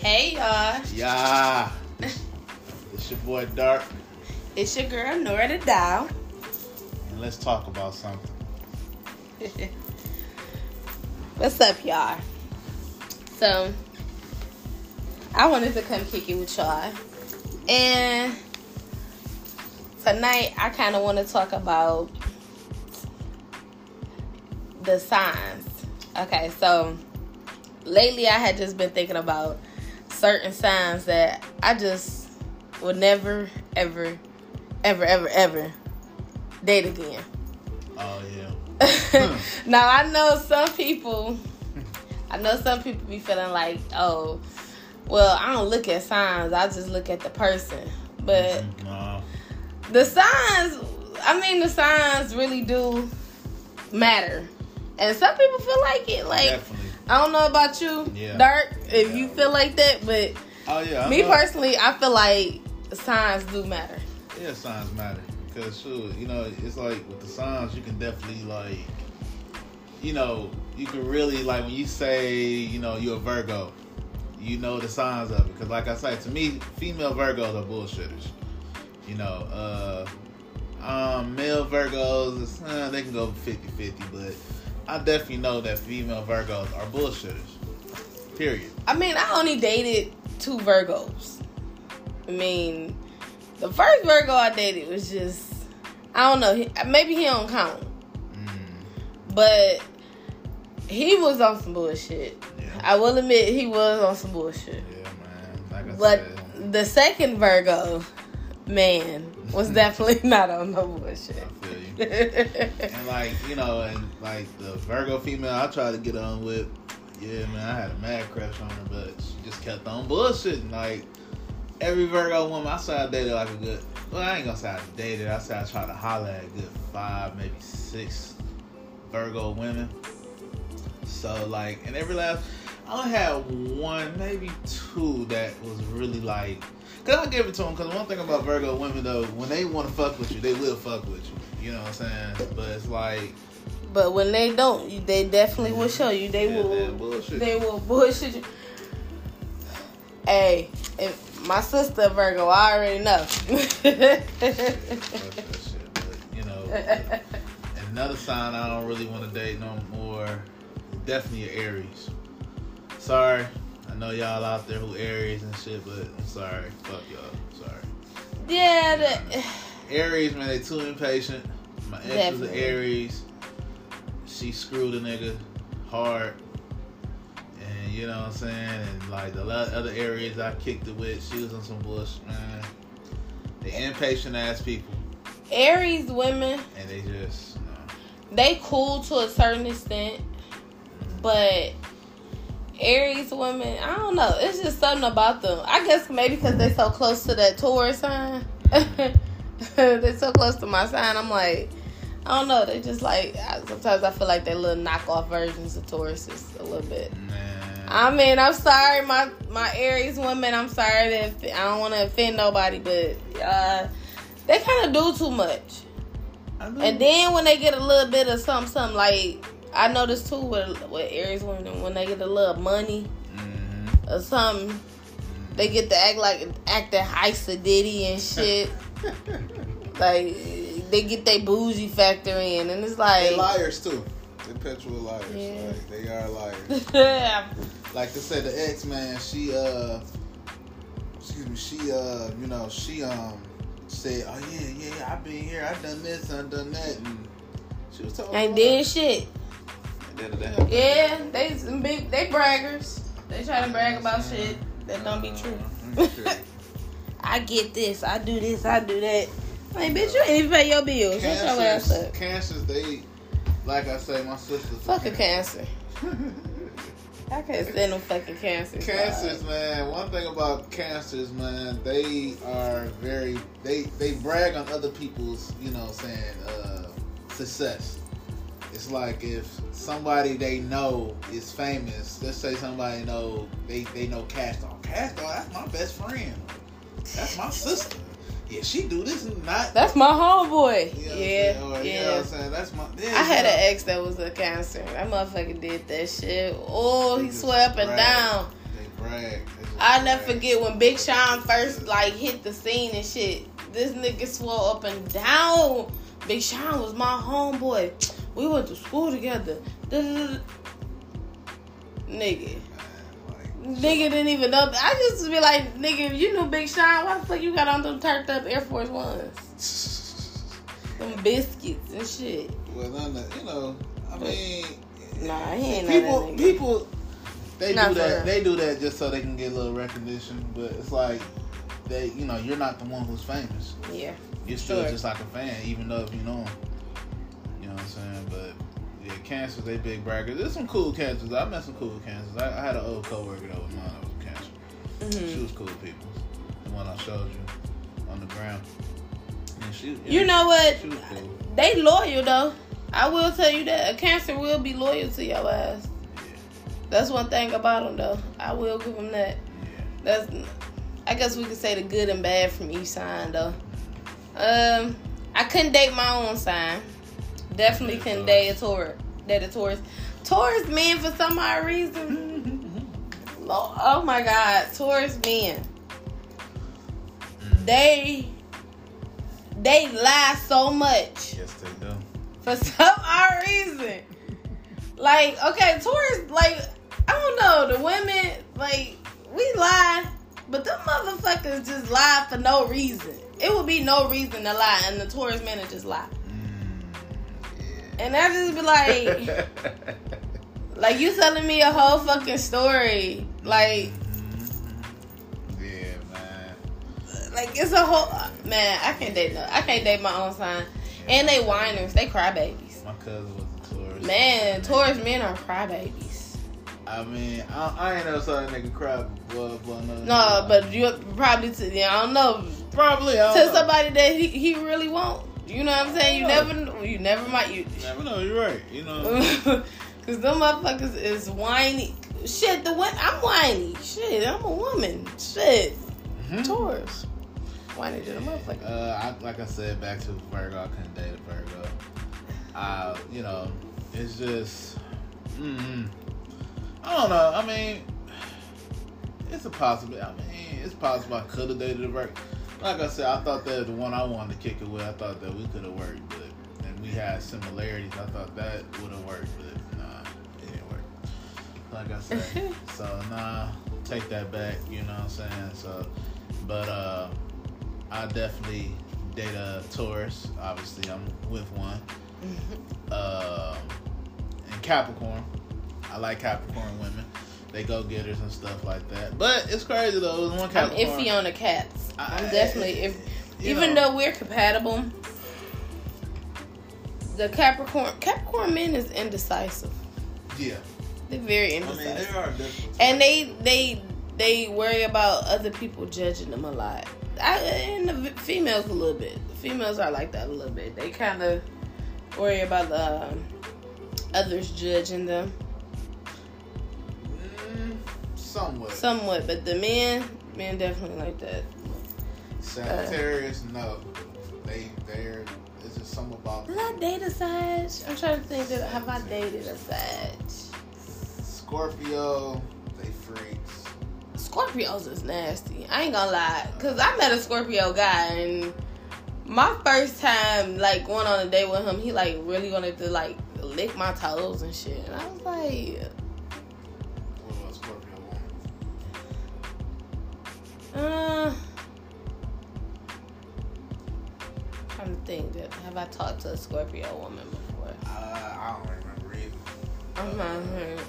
Hey y'all, Yeah. It's your boy Dark, it's your girl Nora the Dow. and let's talk about something. What's up, y'all? So, I wanted to come kick it with y'all, and tonight I kind of want to talk about the signs. Okay, so lately I had just been thinking about certain signs that I just would never, ever, ever, ever, ever date again. Oh yeah. now I know some people. I know some people be feeling like, oh, well, I don't look at signs. I just look at the person. But mm-hmm. No. the signs, I mean, the signs really do matter, and some people feel like it. Like Definitely. I don't know about you, Yeah. Dark, if you feel like that, but Oh yeah. Me personally, I feel like signs do matter. Yeah, signs matter because sure, you know, it's like with the signs, you can definitely like, you know, you can really like when you say, you know, you're a Virgo, you know the signs of it. Because like I said, to me, female Virgos are bullshitters. You know, uh, um, male Virgos, uh, they can go 50-50, but I definitely know that female Virgos are bullshitters. Period. I mean, I only dated two Virgos. I mean, the first Virgo I dated was just, I don't know, maybe he don't count, Mm, but he was on some bullshit. yeah, I will admit he was on some bullshit. yeah, man. Like I But said, the second Virgo, man, was definitely not on no bullshit. I feel you. And like, you know, and like the Virgo female I tried to get on with, yeah, man, I had a mad crush on her, but she just kept on bullshitting. Like every Virgo woman I saw I dated like a good well, I ain't gonna say I dated, I said I tried to holler at a good five, maybe six Virgo women. So like and every last I only had one, maybe two that was really like Cause I give it to them. Cause one thing about Virgo women though, when they want to fuck with you, they will fuck with you. You know what I'm saying? But it's like but when they don't, they definitely will show you. They yeah, will. They will bullshit you. Hey, if my sister Virgo, I already know. Fuck that shit. But you know, another sign I don't really want to date no more. Definitely Aries. Sorry, I know y'all out there who Aries and shit, but I'm sorry. Fuck y'all. Sorry. yeah, the, Aries, man, they too impatient. My ex was an Aries. She screwed a nigga hard. And you know what I'm saying? And like the other Aries I kicked it with, she was on some bullshit, man. The impatient ass people. Aries women, And they just, you know, they cool to a certain extent, but Aries women, I don't know. It's just something about them. I guess maybe because they're so close to that Taurus sign. they're so close to my sign. I'm like, I don't know. They just like I- sometimes I feel like they're little knockoff versions of Tauruses a little bit. man. I mean, I'm sorry, my my Aries women. I'm sorry that I don't want to offend nobody, but uh, they kind of do too much. I. And then when they get a little bit of something, something like I noticed too with with Aries women, when they get a little money Mhm. or something, they get to act like acting Heisa Diddy and shit. like they get their bougie factor in, and it's like They liars too. They perpetual liars. Yeah. Like, they are liars. yeah, like I said, the ex man, she uh, excuse me, she uh, you know, she um said, oh yeah, yeah, yeah, I've been here, I've done this, I've done that, and she was talking. ain't did shit. And Yeah, they some big, they braggers. They try to brag about shit that don't be true. Mhm. I get this, I do this, I do that. Like, bitch, you ain't even pay your bills. Shut your ass Cancers, up. cancers, they, like I say, my sister's Fuck a cancer. I can't stand no fucking cancer. Cancers, man. One thing about cancers, man, they are very they they brag on other people's, you know, what I'm saying uh, success. It's like if somebody they know is famous. Let's say somebody know they they know. Cash Dog, that's my best friend. That's my sister. Yeah, she do this and not. That's my homeboy. You know what I'm yeah, You know what yeah. I'm saying? That's my. Yeah, I had yeah. an ex that was a cancer. That motherfucker did that shit. Oh, They he swear up and down. They brag. I never forget when Big Sean first like hit the scene and shit. This nigga swore up and down. Big Sean was my homeboy. We went to school together. Nigga. Nigga didn't even know. I just be like, nigga, you knew Big Sean. Why the fuck you got on them turned up Air Force Ones? them biscuits and shit. Well, none you know, I mean, nah, he ain't people. People, they not do that. They do that just so they can get a little recognition. But it's like they, you know, you're not the one who's famous. Yeah, you're still sure. just like a fan, even though if you know him. You know what I'm saying? But yeah, cancers, they big braggers. There's some cool cancers. I met some cool cancers. I, I had an old coworker that was mine that was cancer. Mm-hmm. She was cool people. The one I showed you on the ground. And she, you, know, know what? Cool. They loyal though. I will tell you that a cancer will be loyal to your ass. Yeah. That's one thing about them though. I will give them that. Yeah. That's. I guess we could say the good and bad from each sign though. Um, I couldn't date my own sign. Definitely couldn't date a Taurus. Date a Taurus. Taurus men for some odd reason. oh my God, Taurus men. They they lie so much. Yes, they do. For some odd reason. Like, okay, Taurus, like, I don't know, the women, like, we lie, but the motherfuckers just lie for no reason. It would be no reason to lie, and the Taurus men just lie. And I just be like, like you telling me a whole fucking story, like. Yeah, man. Like it's a whole man. I can't date no. I can't date my own sign. Yeah, and they whiners. They crybabies. My cousin was a Taurus. Man, Taurus men are crybabies. I mean, I, I ain't never saw a nigga cry before. But no, no, but you probably to yeah, I don't know. Probably I to know. somebody that he, he really won't. You know what I'm saying? You never know. You never might. You never know. You're right. You know. Cause them motherfuckers is whiny. Shit, the one I'm whiny. Shit, I'm a woman. Shit, mm-hmm. Taurus. Whiny to the motherfucker. Uh, I, like I said, back to Virgo. I couldn't date a Virgo. Uh, you know, it's just. Mm-hmm. I don't know. I mean, it's a possibility. I mean, it's possible I could have dated a Virgo like I said, I thought that the one I wanted to kick it with, I thought that we could have worked, but and we had similarities. I thought that would have worked, but nah, it didn't work. Like I said, so nah, take that back. You know what I'm saying? So, but uh, I definitely date a Taurus. Obviously, I'm with one. um, and Capricorn. I like Capricorn women they go getters and stuff like that. But it's crazy though. It one I'm iffy on the cats. I, am definitely if even know, though we're compatible. The Capricorn Capricorn men is indecisive. Yeah. They're very indecisive. I mean, they are. And they they they worry about other people judging them a lot. I, and the females a little bit. The females are like that a little bit. They kind of worry about the um, others judging them. Somewhat. Somewhat, but the men, men definitely like that. Sagittarius, uh, no. They, they're. It's just something about. Did I date a Sag? I'm trying to think. That have I dated a Sag? Scorpio, they freaks. Scorpios is nasty. I ain't gonna lie, cause I met a Scorpio guy and my first time like going on a date with him, he like really wanted to like lick my toes and shit, and I was like. Uh, trying to think. That, have I talked to a Scorpio woman before? Uh, I don't remember either. I'm not uh,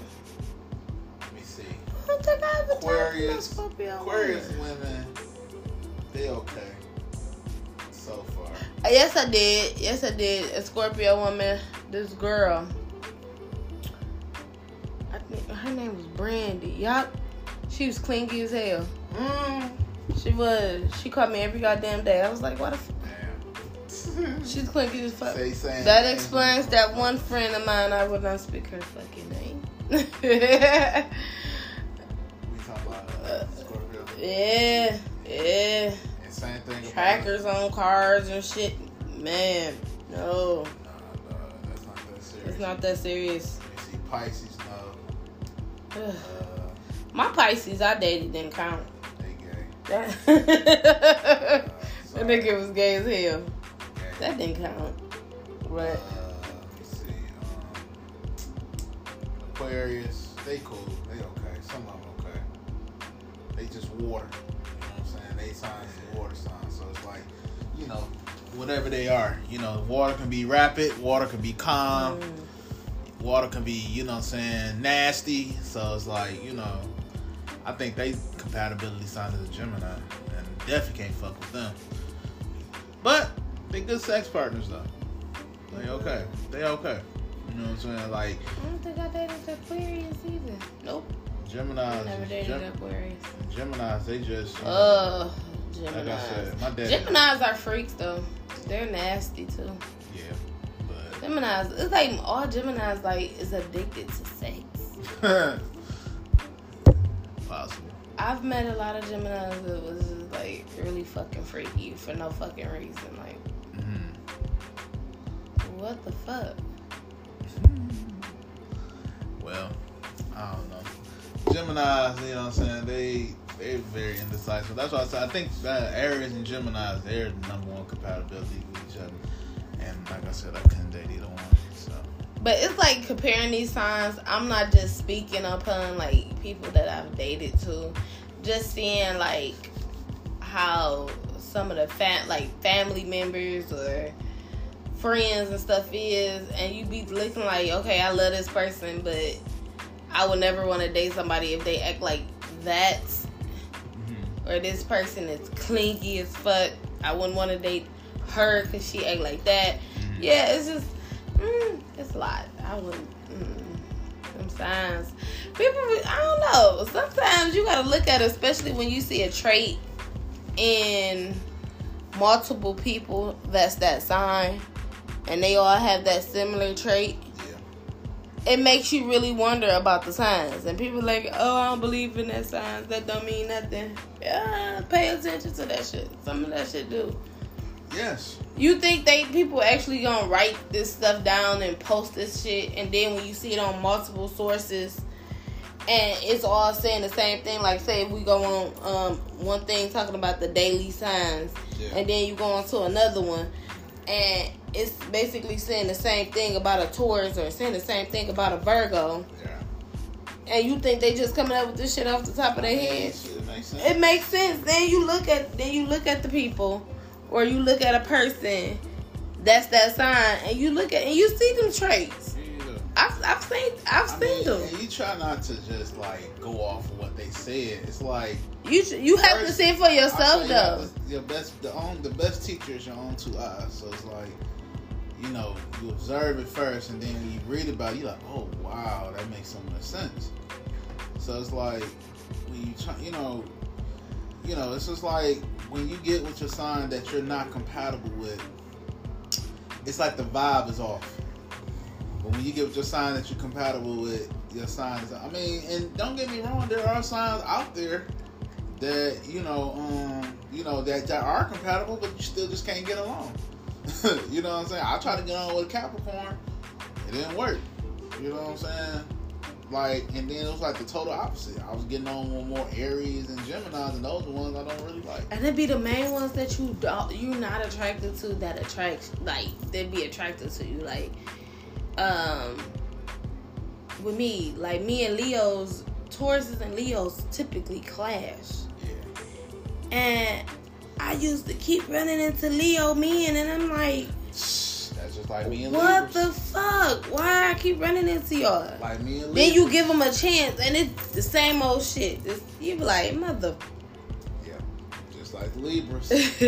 Let me see. I don't think I ever Aquarius, talked to a Scorpio Aquarius woman. women, they okay so far. Uh, yes, I did. Yes, I did. A Scorpio woman. This girl. I think her name was Brandy. Yup. She was clingy as hell. Mm. She was. She called me every goddamn day. I was like, what the f-? She's clingy as fuck. That explains that one friend of mine, I would not speak her fucking name. we talk about uh, Scorpio. Yeah, yeah. And same thing. Trackers on cars and shit. Man, no. Nah, nah, that's not that serious. It's not that serious. You see Pisces, no. uh, My Pisces I dated didn't count. They gay. That, that sorry. nigga was gay as hell. That didn't count. Uh, But let me see. Um, Aquarius, they cool. They okay. Some of them okay. They just water. You know what I'm saying? They signs is water signs. So it's like, you know, whatever they are. You know, water can be rapid. Water can be calm. mm, Water can be, you know what I'm saying, nasty. So it's like, you know, I think they compatibility sign is a Gemini. And definitely can't fuck with them. But they good sex partners though. They okay. They okay. You know what I'm saying? Like I don't think I dated Aquarius either. Nope. I Geminis, never dated Gem- Aquarius. Geminis, they just you know, Uh, like I said, my dad. Geminis are freaks though. They're nasty too. Yeah, but Geminis, it's like all Geminis like is addicted to sex. I've met a lot of Geminis that was like really fucking freaky for no fucking reason. Like, Mhm. what the fuck? Well, I don't know. Geminis, you know what I'm saying? They they're very indecisive. That's why I said I think that Aries and Geminis they're the number one compatibility with each other. And like I said, I couldn't date either one. But it's like comparing these signs. I'm not just speaking upon like people that I've dated to, just seeing like how some of the fam- like family members or friends and stuff is, and you be looking like, okay, I love this person, but I would never want to date somebody if they act like that, mhm. or this person is clingy as fuck. I wouldn't want to date her because she act like that. Mhm. Yeah, it's just, mm, it's a lot. I wouldn't. Mm, them signs. People, I don't know. Sometimes you gotta look at it, especially when you see a trait in multiple people that's that sign, and they all have that similar trait. Yeah. It makes you really wonder about the signs, and people like, oh, I don't believe in that signs. That don't mean nothing. Yeah, pay attention to that shit. Some of that shit do. Yes. You think they people actually gonna write this stuff down and post this shit, and then when you see it on multiple sources, and it's all saying the same thing. Like say if we go on um, one thing talking about the daily signs, Yeah. and then you go on to another one, and it's basically saying the same thing about a Taurus or saying the same thing about a Virgo, yeah. and you think they just coming up with this shit off the top of their head. Shit, makes sense. It makes sense. Then you look at then you look at the people, or you look at a person that's that sign, and you look at and you see them traits. Yeah. I've, I've seen I've I seen mean, them. you try not to just like go off of what they said. It's like You you have to see it for yourself though. Your, your best, the own, the best teacher is your own two eyes. So it's like, you know, you observe it first, and then when you read about it, you're like, oh wow, that makes so much sense. So it's like when you try, you know, you know, it's just like when you get with your sign that you're not compatible with. It's like the vibe is off. But when you get with your sign that you're compatible with, your sign is. I mean, and don't get me wrong, there are signs out there that you know, um, you know that, that are compatible, but you still just can't get along. you know what I'm saying? I tried to get on with a Capricorn, it didn't work. You know what I'm saying? Like, and then it was like the total opposite. I was getting on with more Aries and Gemini's, and those are ones I don't really like. And it be the main ones that you don't you're not attracted to that attracts like they'd be attracted to you. Like um with me, like me and Leo's Tauruses and Leos typically clash. Yeah, And I used to keep running into Leo men and I'm like, like me and what Libras. the fuck? Why I keep running into y'all? like me and Libras. Then you give them a chance and it's the same old shit. It's, you be like, mother. yeah, just like Libras.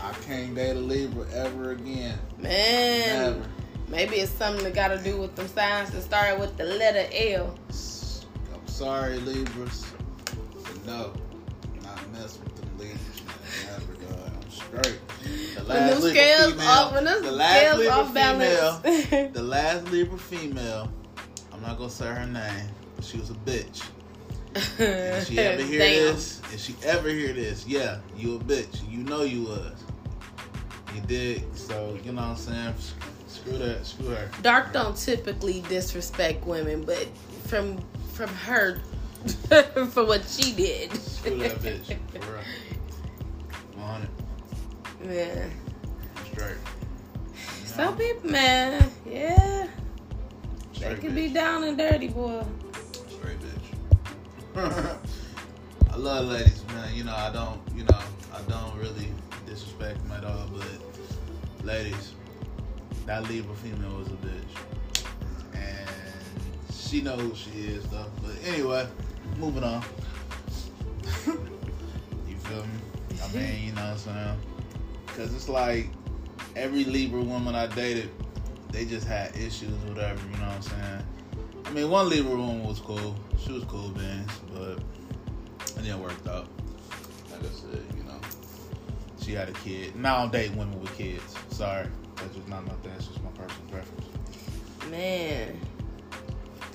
I can't date a Libra ever again. Man. Never. Maybe it's something that got to do with them signs that start with the letter L. I'm sorry, Libras. But no, not messing with them Libras, man. Never, dog. I'm straight. The When them scales female- off, when the last scales Libra off female, the last Libra female, I'm not gonna say her name, but she was a bitch. If she ever hear Damn. this, if she ever hear this, yeah, you a bitch. You know you was. You did. So you know what I'm saying. Screw that. Screw her. Dark don't typically disrespect women, but from from her for what she did. Screw that bitch. For real. 100. Yeah. Straight. Some people, man, yeah, they Straight can be down and dirty, boy. Straight bitch. I love ladies, man. You know, I don't, you know, I don't really disrespect them at all, but ladies, that Libra female was a bitch. And she knows who she is, though. But anyway, moving on. you feel me? I mean, you know what I'm saying? Because it's like every Libra woman I dated, they just had issues, or whatever, you know what I'm saying? I mean, one Libra woman was cool. She was cool, beans, but it didn't work out. Like I said, you know, she had a kid. Now I don't date women with kids. Sorry, that's just not nothing. That's just my personal preference. Man,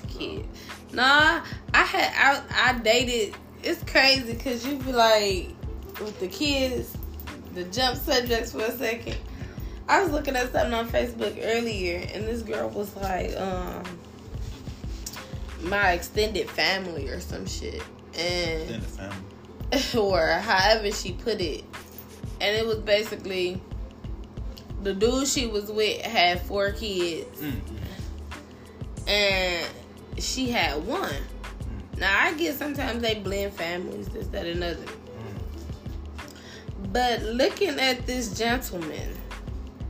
kid. Nah, I had I, I dated. It's crazy because you be like with the kids, the jump subjects for a second. I was looking at something on Facebook earlier, and this girl was like, um, my extended family or some shit, and or however she put it, and it was basically the dude she was with had four kids Mm. and she had one. Now I get sometimes they blend families, this, that, and other. But looking at this gentleman,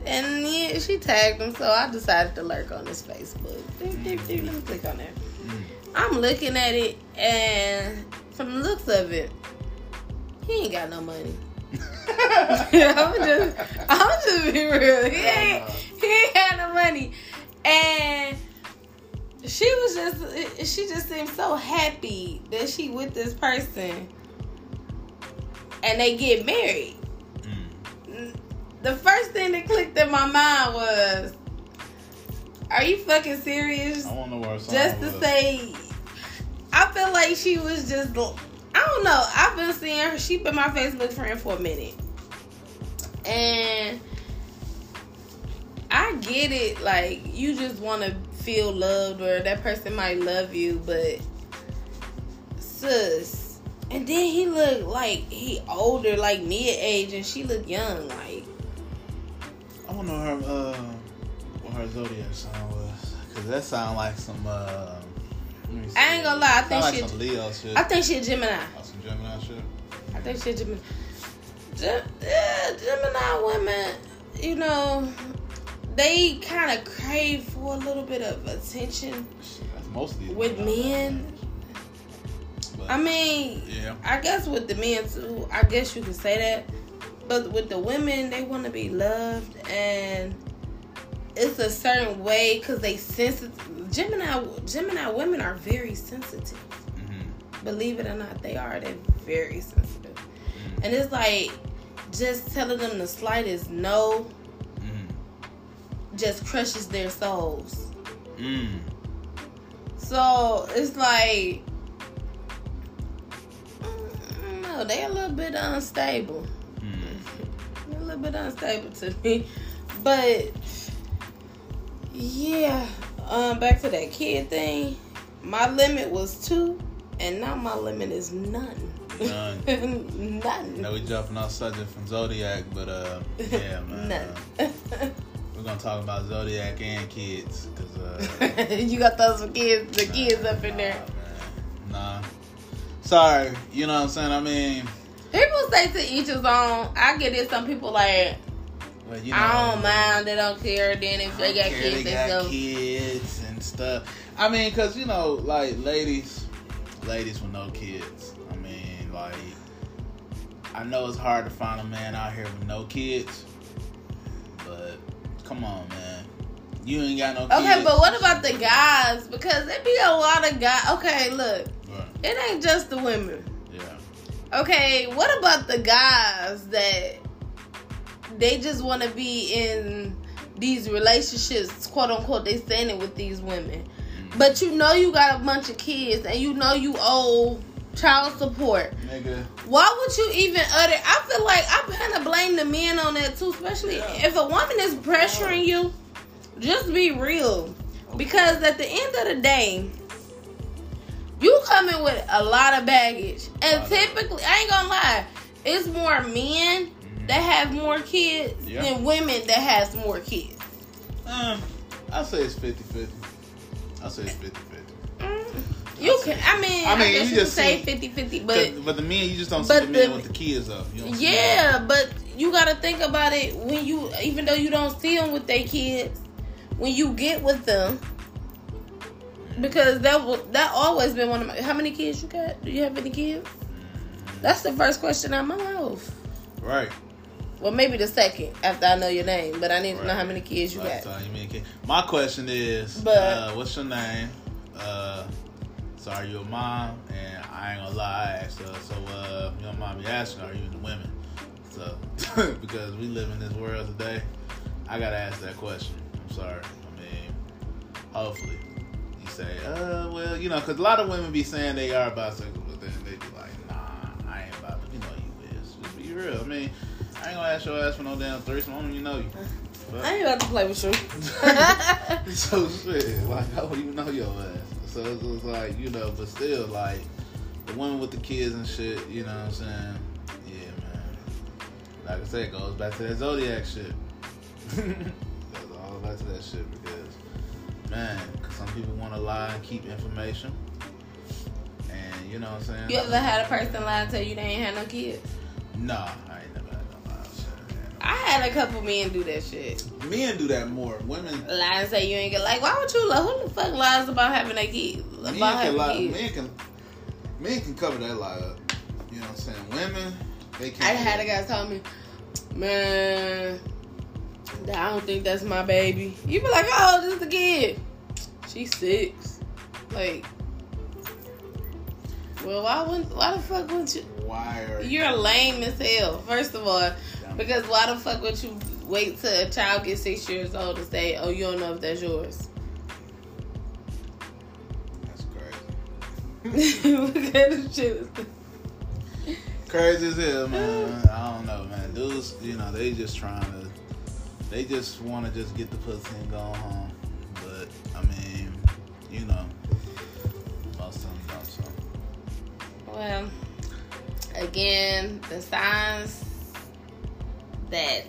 and yeah, she tagged him, so I decided to lurk on his Facebook. Let me click on there. Mm. I'm looking at it, and from the looks of it, he ain't got no money. I'm just, I'm just being real. He ain't, he ain't had no money, and she was just, she just seemed so happy that she with this person, and they get married. Mm. The first thing that clicked in my mind was, "Are you fucking serious?" I to know where just to say, I feel like she was just. I don't know. I've been seeing her. She been my Facebook friend for a minute, and I get it. Like you just want to feel loved, or that person might love you, but sis. And then he looked like he older, like mid age, and she looked young. Like I want to know her, uh, what her zodiac sign was. Because that sound like some, uh, let me I ain't gonna lie, I think like she- some Leo shit. I think she a Gemini. Oh, some Gemini shit. I think she Gemini. Gem, yeah, Gemini women, you know, they kind of crave for a little bit of attention Shit, That's mostly with men. But, I mean, yeah. I guess with the men too, I guess you could say that. But with the women, they want to be loved, and it's a certain way because they sensitive. Gemini, Gemini women are very sensitive. hmm Believe it or not, they are. They're very sensitive. And it's like just telling them the slightest no hmm just crushes their souls. Mm. So it's like, no, they a little bit unstable. Mm. A little bit unstable to me, but yeah. Um, back to that kid thing. My limit was two, and now my limit is none. None. none. Now we jumping off subject from Zodiac, but uh, yeah, man. None. uh, we're gonna talk about Zodiac and kids, cause uh, you got those kids, the kids up in there. Nah, man. Sorry, you know what I'm saying. I mean, People say to each his own. I get it. Some people like well, you know, I don't mind. They don't care. Then if they got care, kids, they got go. kids and stuff. I mean, cause you know, like ladies, ladies with no kids. I mean, like, I know it's hard to find a man out here with no kids, but come on, man, you ain't got no. Okay, kids. but what about the guys? Because there be a lot of guys. Okay, look, Right, it ain't just the women. Yeah. Okay, what about the guys that they just want to be in these relationships, quote unquote? They standing with these women, mm. but you know you got a bunch of kids and you know you owe child support. Nigga, Why would you even utter? I feel like I kind of blame the men on that too, especially Yeah. if a woman is pressuring you. Just be real, because at the end of the day, you come in with a lot of baggage, and typically, I ain't gonna lie, it's more men mm-hmm. that have more kids yeah. than women that has more kids. Um, I say it's 50-50. I say it's 50 you can. I mean, I mean, I you, you just say 50-50, but but the men you just don't see the men with the kids though. yeah, but you got to think about it when you, even though you don't see them with their kids, when you get with them, because that will that always been one of my. How many kids you got? Do you have any kids? That's the first question out my mouth. Right. Well, maybe the second after I know your name, but I need right. to know how many kids you got. You mean My question is, but, uh, what's your name? Uh, so are you a mom? And I ain't gonna lie, I asked her, so uh, you don't mind me asking, are you into women? So, because we live in this world today, I gotta ask that question. Sorry. I mean, hopefully, you say, uh, well, you know, because a lot of women be saying they are bisexual, but then they be like, nah, I ain't about to, you know, you is. Just be real. I mean, I ain't gonna ask your ass for no damn threesome. I don't even know you. But, I ain't about to play with you. so shit, like I don't even know your ass. So it was like, you know, but still, like, the woman with the kids and shit, you know what I'm saying? Yeah, man. Like I said, it goes back to that Zodiac shit. to that shit because, man, some people want to lie and keep information. And, you know what I'm saying? You ever had a person lie and tell you they ain't had no kids? Nah, I ain't never had no lie. I had a couple men do that shit. Men do that more. Women lie and say you ain't get like. Why would you lie? Who the fuck lies about having a kid? About men can lie. Kids? Men can. Men can cover that lie up. You know what I'm saying? Women, they can't. I had a guy tell me, man, I don't think that's my baby. You be like, oh, this is the kid. She's six. Like, well, why wouldn't? Why the fuck would you? Why are you're you? lame as hell? First of all, because why the fuck would you wait till a child gets six years old to say, "Oh, you don't know if that's yours"? That's crazy. Look at shit. Crazy as hell, man. I don't know, man. Dudes, you know, they just trying to, they just want to just get the pussy and go home. But I mean, you know, most of them don't. So. Well, again, the signs that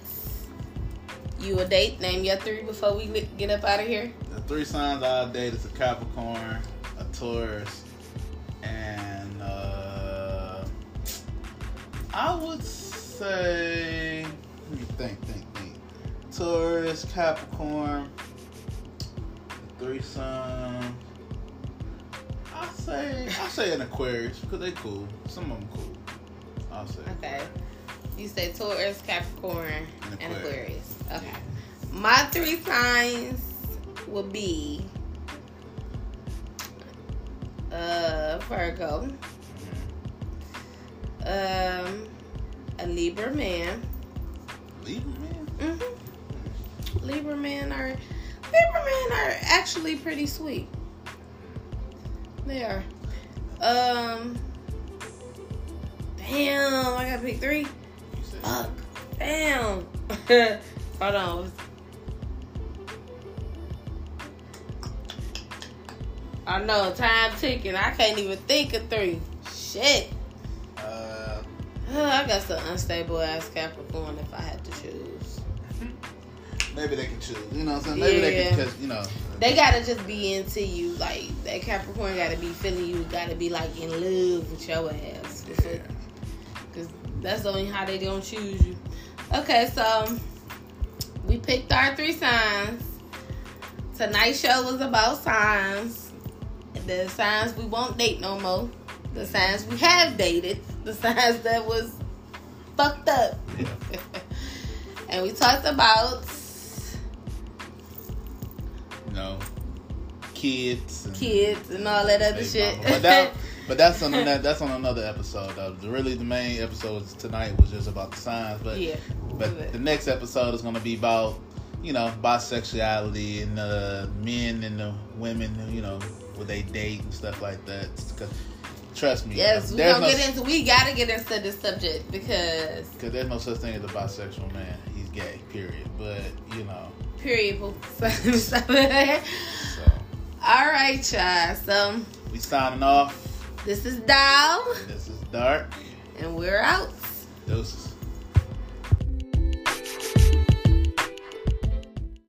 you a date? Name your three before we get up out of here. The three signs I'll date is a Capricorn, a Taurus, and uh, I would say, let me think, think, think. Taurus, Capricorn, three signs. I say I say an Aquarius because they cool. Some of them cool. I'll say. Okay. You say Taurus, Capricorn, and, and Aquarius. Okay. My three signs will be uh Virgo. Um a Libra man. Libra man? Libra men are Libra men are actually pretty sweet. They are. Um Damn, I gotta pick three. Fuck. Damn. Hold on. I know time ticking. I can't even think of three. Shit. Uh, I got some unstable ass Capricorn if I had to choose. Maybe they can choose. You know what I'm saying? Maybe yeah. they can just, you know. They gotta just be into you. Like that Capricorn gotta be feeling you. Gotta be like in love with your ass. Yeah. Cause that's only how they gonna choose you. Okay, so we picked our three signs. Tonight's show was about signs. The signs we won't date no more. The signs we have dated. The signs that was fucked up. Yeah. and we talked about kids and kids and all that other shit. But that, but that's on that, that's on another episode though. Really, the main episode tonight was just about the signs. But yeah, but the next episode is going to be about you know bisexuality and the men and the women. You know, would they date and stuff like that. Trust me. Yes, we gonna no, get into. We gotta get into this subject because because there's no such thing as a bisexual man. He's gay. Period. But you know. Period. so, y'all. So We signing off. This is Dow. This is Dark. And we're out. Doses.